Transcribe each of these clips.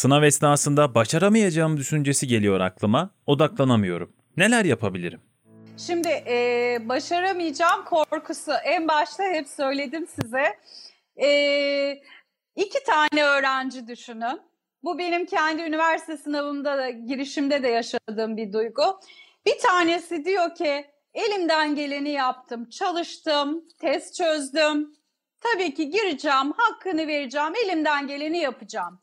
Sınav esnasında başaramayacağım düşüncesi geliyor aklıma. Odaklanamıyorum. Neler yapabilirim? Şimdi e, başaramayacağım korkusu en başta hep söyledim size. E, iki tane öğrenci düşünün. Bu benim kendi üniversite sınavımda da girişimde de yaşadığım bir duygu. Bir tanesi diyor ki elimden geleni yaptım, çalıştım, test çözdüm. Tabii ki gireceğim, hakkını vereceğim, elimden geleni yapacağım.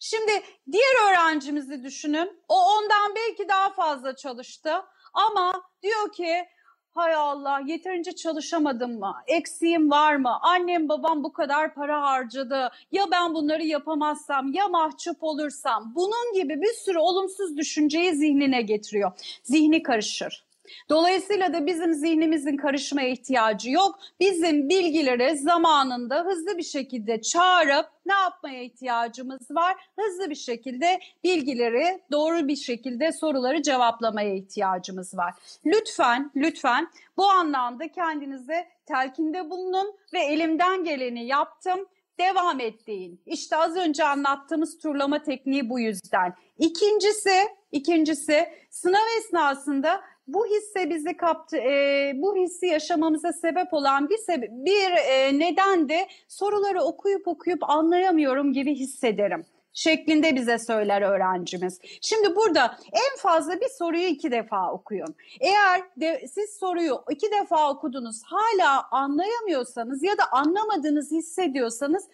Şimdi diğer öğrencimizi düşünün. O ondan belki daha fazla çalıştı ama diyor ki hay Allah yeterince çalışamadım mı? Eksiğim var mı? Annem babam bu kadar para harcadı. Ya ben bunları yapamazsam ya mahcup olursam? Bunun gibi bir sürü olumsuz düşünceyi zihnine getiriyor. Zihni karışır. Dolayısıyla da bizim zihnimizin karışmaya ihtiyacı yok. Bizim bilgileri zamanında hızlı bir şekilde çağırıp ne yapmaya ihtiyacımız var? Hızlı bir şekilde bilgileri doğru bir şekilde soruları cevaplamaya ihtiyacımız var. Lütfen, lütfen bu anlamda kendinize telkinde bulunun ve elimden geleni yaptım devam et deyin. İşte az önce anlattığımız turlama tekniği bu yüzden. İkincisi, ikincisi sınav esnasında bu hisse bizi kaptı, e, bu hissi yaşamamıza sebep olan bir sebe bir e, neden de soruları okuyup okuyup anlayamıyorum gibi hissederim şeklinde bize söyler öğrencimiz. Şimdi burada en fazla bir soruyu iki defa okuyun. Eğer de, siz soruyu iki defa okudunuz hala anlayamıyorsanız ya da anlamadığınızı hissediyorsanız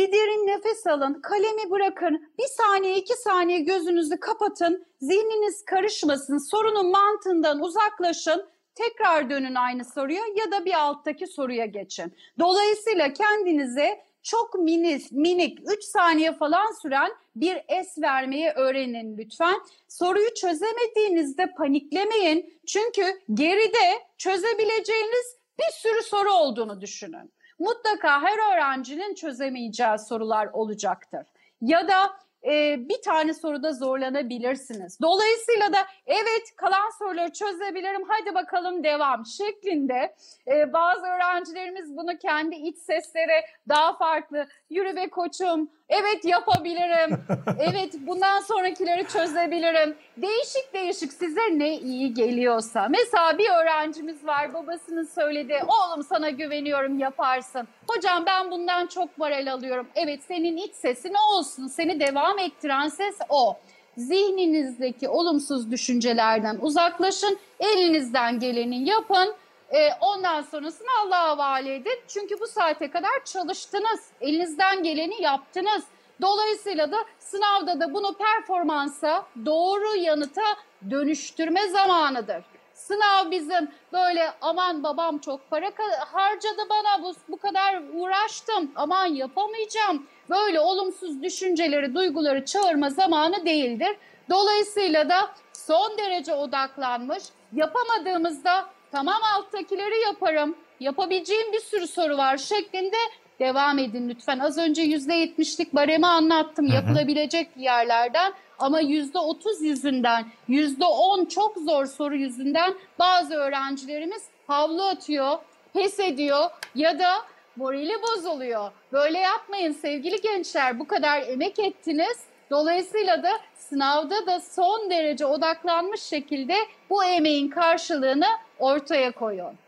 bir derin nefes alın, kalemi bırakın, bir saniye iki saniye gözünüzü kapatın, zihniniz karışmasın, sorunun mantığından uzaklaşın, tekrar dönün aynı soruya ya da bir alttaki soruya geçin. Dolayısıyla kendinize çok minik, minik 3 saniye falan süren bir es vermeyi öğrenin lütfen. Soruyu çözemediğinizde paniklemeyin. Çünkü geride çözebileceğiniz bir sürü soru olduğunu düşünün mutlaka her öğrencinin çözemeyeceği sorular olacaktır. Ya da e, bir tane soruda zorlanabilirsiniz. Dolayısıyla da evet kalan soruları çözebilirim hadi bakalım devam şeklinde e, bazı öğrencilerimiz bunu kendi iç seslere daha farklı yürü be koçum evet yapabilirim. Evet bundan sonrakileri çözebilirim. Değişik değişik size ne iyi geliyorsa. Mesela bir öğrencimiz var babasının söyledi oğlum sana güveniyorum yaparsın. Hocam ben bundan çok moral alıyorum. Evet senin iç sesi ne olsun seni devam ettiren ses o. Zihninizdeki olumsuz düşüncelerden uzaklaşın elinizden geleni yapın e, ondan sonrasını Allah'a havale edin. Çünkü bu saate kadar çalıştınız. Elinizden geleni yaptınız. Dolayısıyla da sınavda da bunu performansa, doğru yanıta dönüştürme zamanıdır. Sınav bizim böyle aman babam çok para harcadı bana bu, bu kadar uğraştım aman yapamayacağım. Böyle olumsuz düşünceleri, duyguları çağırma zamanı değildir. Dolayısıyla da son derece odaklanmış, yapamadığımızda tamam alttakileri yaparım, yapabileceğim bir sürü soru var şeklinde devam edin lütfen. Az önce %70'lik baremi anlattım hı hı. yapılabilecek yerlerden ama %30 yüzünden, %10 çok zor soru yüzünden bazı öğrencilerimiz havlu atıyor, pes ediyor ya da morali bozuluyor. Böyle yapmayın sevgili gençler bu kadar emek ettiniz. Dolayısıyla da sınavda da son derece odaklanmış şekilde bu emeğin karşılığını ortaya koyun.